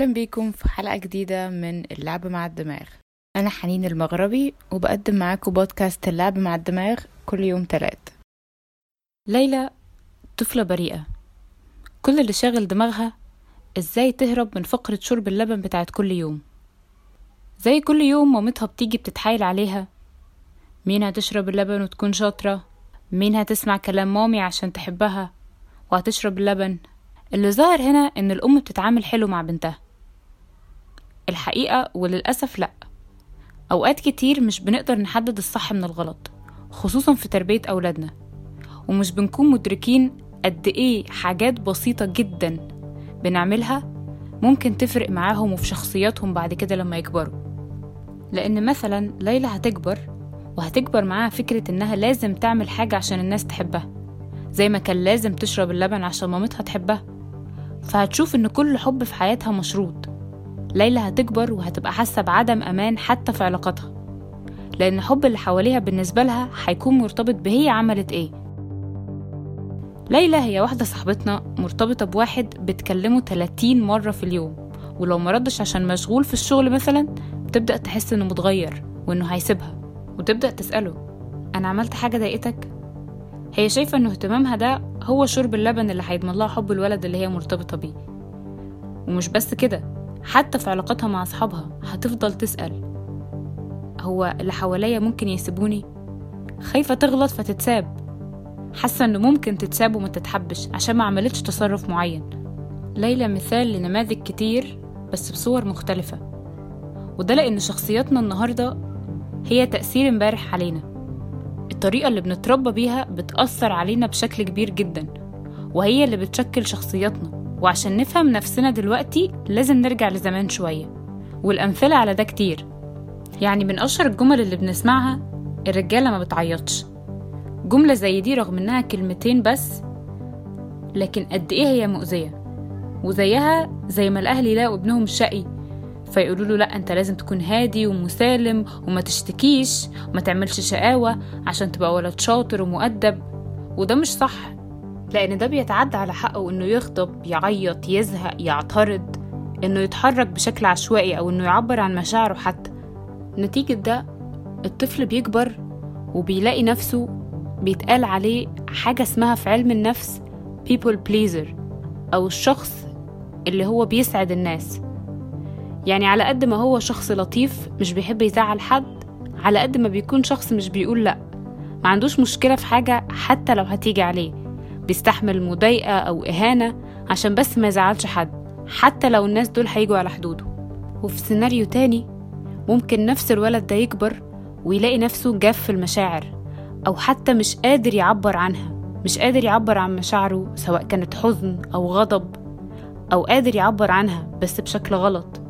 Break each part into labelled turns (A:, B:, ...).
A: أهلا بيكم في حلقة جديدة من اللعب مع الدماغ. أنا حنين المغربي وبقدم معاكم بودكاست اللعب مع الدماغ كل يوم تلات. ليلى طفلة بريئة. كل اللي شاغل دماغها إزاي تهرب من فقرة شرب اللبن بتاعت كل يوم. زي كل يوم مامتها بتيجي بتتحايل عليها. مين هتشرب اللبن وتكون شاطرة؟ مين هتسمع كلام مامي عشان تحبها؟ وهتشرب اللبن. اللي ظاهر هنا إن الأم بتتعامل حلو مع بنتها. الحقيقة وللأسف لأ. أوقات كتير مش بنقدر نحدد الصح من الغلط خصوصا في تربية أولادنا. ومش بنكون مدركين قد إيه حاجات بسيطة جدا بنعملها ممكن تفرق معاهم وفي شخصياتهم بعد كده لما يكبروا. لأن مثلا ليلى هتكبر وهتكبر معاها فكرة إنها لازم تعمل حاجة عشان الناس تحبها زي ما كان لازم تشرب اللبن عشان مامتها تحبها. فهتشوف إن كل حب في حياتها مشروط. ليلى هتكبر وهتبقى حاسة بعدم أمان حتى في علاقاتها لأن حب اللي حواليها بالنسبة لها هيكون مرتبط بهي عملت إيه. ليلى هي واحدة صاحبتنا مرتبطة بواحد بتكلمه 30 مرة في اليوم. ولو مردش عشان مشغول في الشغل مثلا بتبدأ تحس إنه متغير وإنه هيسيبها. وتبدأ تسأله أنا عملت حاجة ضايقتك؟ هي شايفة إنه اهتمامها ده هو شرب اللبن اللي هيضمن لها حب الولد اللي هي مرتبطة بيه. ومش بس كده حتى في علاقاتها مع أصحابها هتفضل تسأل. هو اللي حواليا ممكن يسيبوني؟ خايفة تغلط فتتساب. حاسة إنه ممكن تتساب وما تتحبش عشان ما عملتش تصرف معين. ليلى مثال لنماذج كتير بس بصور مختلفة. وده لأن شخصياتنا النهاردة هي تأثير امبارح علينا. الطريقة اللي بنتربى بيها بتأثر علينا بشكل كبير جدا. وهي اللي بتشكل شخصياتنا. وعشان نفهم نفسنا دلوقتي لازم نرجع لزمان شوية والأمثلة على ده كتير. يعني من أشهر الجمل اللي بنسمعها الرجالة ما بتعيطش. جملة زي دي رغم إنها كلمتين بس لكن قد إيه هي مؤذية؟ وزيها زي ما الأهل يلاقوا ابنهم شقي فيقولوا له لا أنت لازم تكون هادي ومسالم وما تشتكيش وما تعملش شقاوة عشان تبقى ولد شاطر ومؤدب. وده مش صح. لأن ده بيتعدى على حقه إنه يغضب يعيط يزهق يعترض إنه يتحرك بشكل عشوائي أو إنه يعبر عن مشاعره حتى. نتيجة ده الطفل بيكبر وبيلاقي نفسه بيتقال عليه حاجة اسمها في علم النفس people pleaser أو الشخص اللي هو بيسعد الناس. يعني على قد ما هو شخص لطيف مش بيحب يزعل حد على قد ما بيكون شخص مش بيقول لأ. ما عندوش مشكلة في حاجة حتى لو هتيجي عليه. بيستحمل مضايقة أو إهانة عشان بس ما يزعلش حد حتى لو الناس دول هيجوا على حدوده. وفي سيناريو تاني ممكن نفس الولد ده يكبر ويلاقي نفسه جاف في المشاعر أو حتى مش قادر يعبر عنها مش قادر يعبر عن مشاعره سواء كانت حزن أو غضب أو قادر يعبر عنها بس بشكل غلط.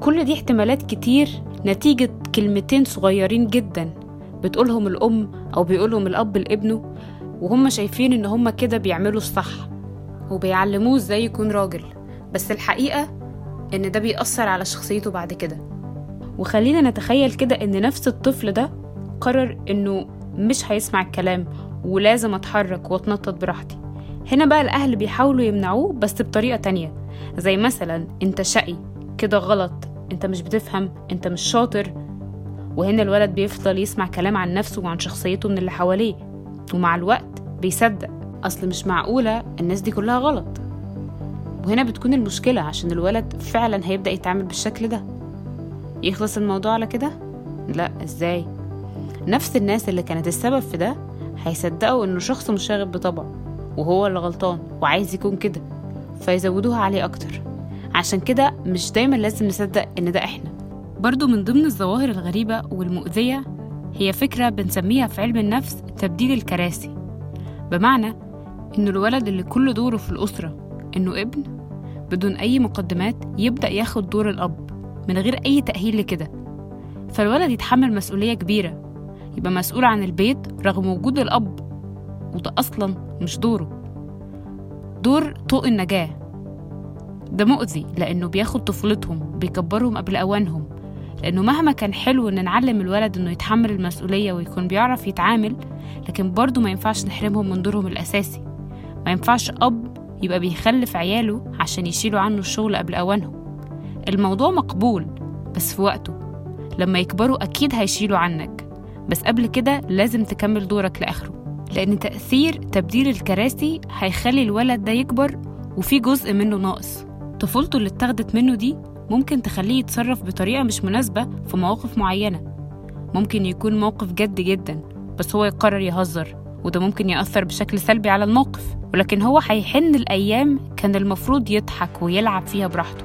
A: كل دي احتمالات كتير نتيجة كلمتين صغيرين جدا بتقولهم الأم أو بيقولهم الأب لابنه وهم شايفين إن هم كده بيعملوا الصح وبيعلموه إزاي يكون راجل. بس الحقيقة إن ده بيأثر على شخصيته بعد كده. وخلينا نتخيل كده إن نفس الطفل ده قرر إنه مش هيسمع الكلام ولازم أتحرك وأتنطط براحتي. هنا بقى الأهل بيحاولوا يمنعوه بس بطريقة تانية زي مثلا أنت شقي كده غلط أنت مش بتفهم أنت مش شاطر. وهنا الولد بيفضل يسمع كلام عن نفسه وعن شخصيته من اللي حواليه. ومع الوقت بيصدق. أصل مش معقولة الناس دي كلها غلط. وهنا بتكون المشكلة عشان الولد فعلا هيبدأ يتعامل بالشكل ده. يخلص الموضوع على كده؟ لا إزاي؟ نفس الناس اللي كانت السبب في ده هيصدقوا إنه شخص مشاغب بطبعه وهو اللي غلطان وعايز يكون كده. فيزودوها عليه أكتر. عشان كده مش دايما لازم نصدق إن ده إحنا. برضو من ضمن الظواهر الغريبة والمؤذية هي فكرة بنسميها في علم النفس تبديل الكراسي. بمعنى إن الولد اللي كل دوره في الأسرة إنه ابن بدون أي مقدمات يبدأ ياخد دور الأب من غير أي تأهيل لكده. فالولد يتحمل مسؤولية كبيرة يبقى مسؤول عن البيت رغم وجود الأب وده أصلا مش دوره. دور طوق النجاة. ده مؤذي لأنه بياخد طفولتهم بيكبرهم قبل أوانهم. لأنه مهما كان حلو إن نعلم الولد إنه يتحمل المسؤولية ويكون بيعرف يتعامل لكن برضه ما ينفعش نحرمهم من دورهم الأساسي. ما ينفعش أب يبقى بيخلف عياله عشان يشيلوا عنه الشغل قبل أوانهم. الموضوع مقبول بس في وقته. لما يكبروا أكيد هيشيلوا عنك. بس قبل كده لازم تكمل دورك لآخره لأن تأثير تبديل الكراسي هيخلي الولد ده يكبر وفي جزء منه ناقص. طفولته اللي اتاخدت منه دي ممكن تخليه يتصرف بطريقة مش مناسبة في مواقف معينة. ممكن يكون موقف جد جدا بس هو يقرر يهزر وده ممكن يأثر بشكل سلبي على الموقف ولكن هو هيحن الأيام كان المفروض يضحك ويلعب فيها براحته.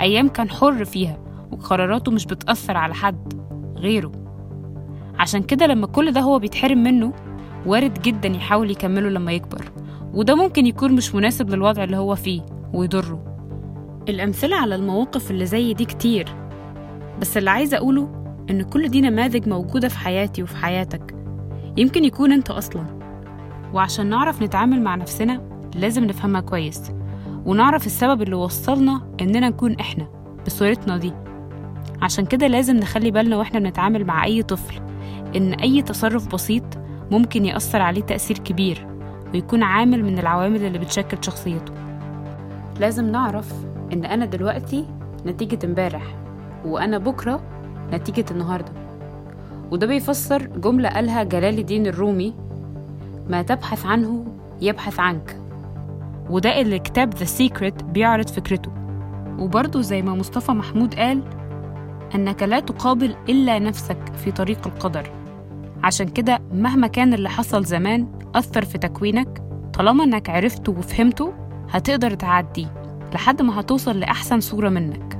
A: أيام كان حر فيها وقراراته مش بتأثر على حد غيره. عشان كده لما كل ده هو بيتحرم منه وارد جدا يحاول يكمله لما يكبر وده ممكن يكون مش مناسب للوضع اللي هو فيه ويضره. الأمثلة على المواقف اللي زي دي كتير. بس اللي عايزة أقوله إن كل دي نماذج موجودة في حياتي وفي حياتك. يمكن يكون أنت أصلا. وعشان نعرف نتعامل مع نفسنا لازم نفهمها كويس. ونعرف السبب اللي وصلنا إننا نكون إحنا بصورتنا دي. عشان كده لازم نخلي بالنا وإحنا بنتعامل مع أي طفل إن أي تصرف بسيط ممكن يأثر عليه تأثير كبير ويكون عامل من العوامل اللي بتشكل شخصيته. لازم نعرف إن أنا دلوقتي نتيجة امبارح وأنا بكرة نتيجة النهاردة. وده بيفسر جملة قالها جلال الدين الرومي ما تبحث عنه يبحث عنك. وده اللي كتاب The Secret بيعرض فكرته. وبرضه زي ما مصطفى محمود قال أنك لا تقابل إلا نفسك في طريق القدر. عشان كده مهما كان اللي حصل زمان أثر في تكوينك طالما إنك عرفته وفهمته هتقدر تعديه. لحد ما هتوصل لأحسن صورة منك.